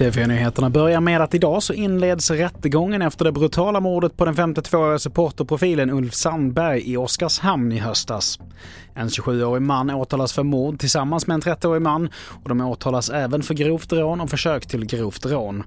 TV4-nyheterna börjar med att idag så inleds rättegången efter det brutala mordet på den 52-åriga supporterprofilen Ulf Sandberg i Oskarshamn i höstas. En 27-årig man åtalas för mord tillsammans med en 30-årig man och de åtalas även för grovt rån och försök till grovt rån.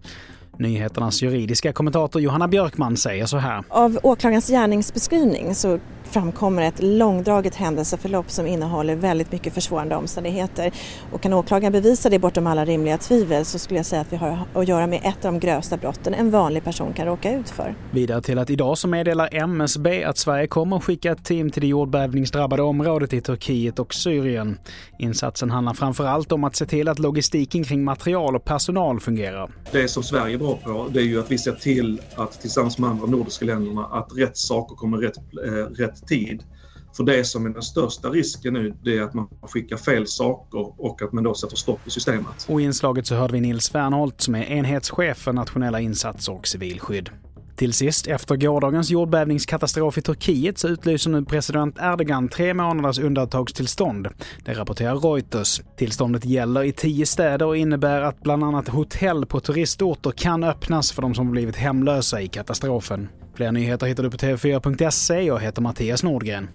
Nyheternas juridiska kommentator Johanna Björkman säger så här. Av åklagarens gärningsbeskrivning så framkommer ett långdraget händelseförlopp som innehåller väldigt mycket försvårande omständigheter. Och kan åklagaren bevisa det bortom alla rimliga tvivel så skulle jag säga att vi har att göra med ett av de grövsta brotten en vanlig person kan råka ut för. Vidare till att idag så meddelar MSB att Sverige kommer att skicka ett team till det jordbävningsdrabbade området i Turkiet och Syrien. Insatsen handlar framför allt om att se till att logistiken kring material och personal fungerar. Det som Sverige är bra på det är ju att vi ser till att tillsammans med andra nordiska länderna att rätt saker kommer rätt, eh, rätt tid. För det som är den största risken nu det är att man skickar fel saker och att man då sätter stopp i systemet. Och i inslaget så hörde vi Nils Fernholt som är enhetschef för nationella insatser och civilskydd. Till sist, efter gårdagens jordbävningskatastrof i Turkiet så utlyser nu president Erdogan tre månaders undantagstillstånd. Det rapporterar Reuters. Tillståndet gäller i tio städer och innebär att bland annat hotell på turistorter kan öppnas för de som blivit hemlösa i katastrofen. Fler nyheter hittar du på tv4.se. Jag heter Mattias Nordgren.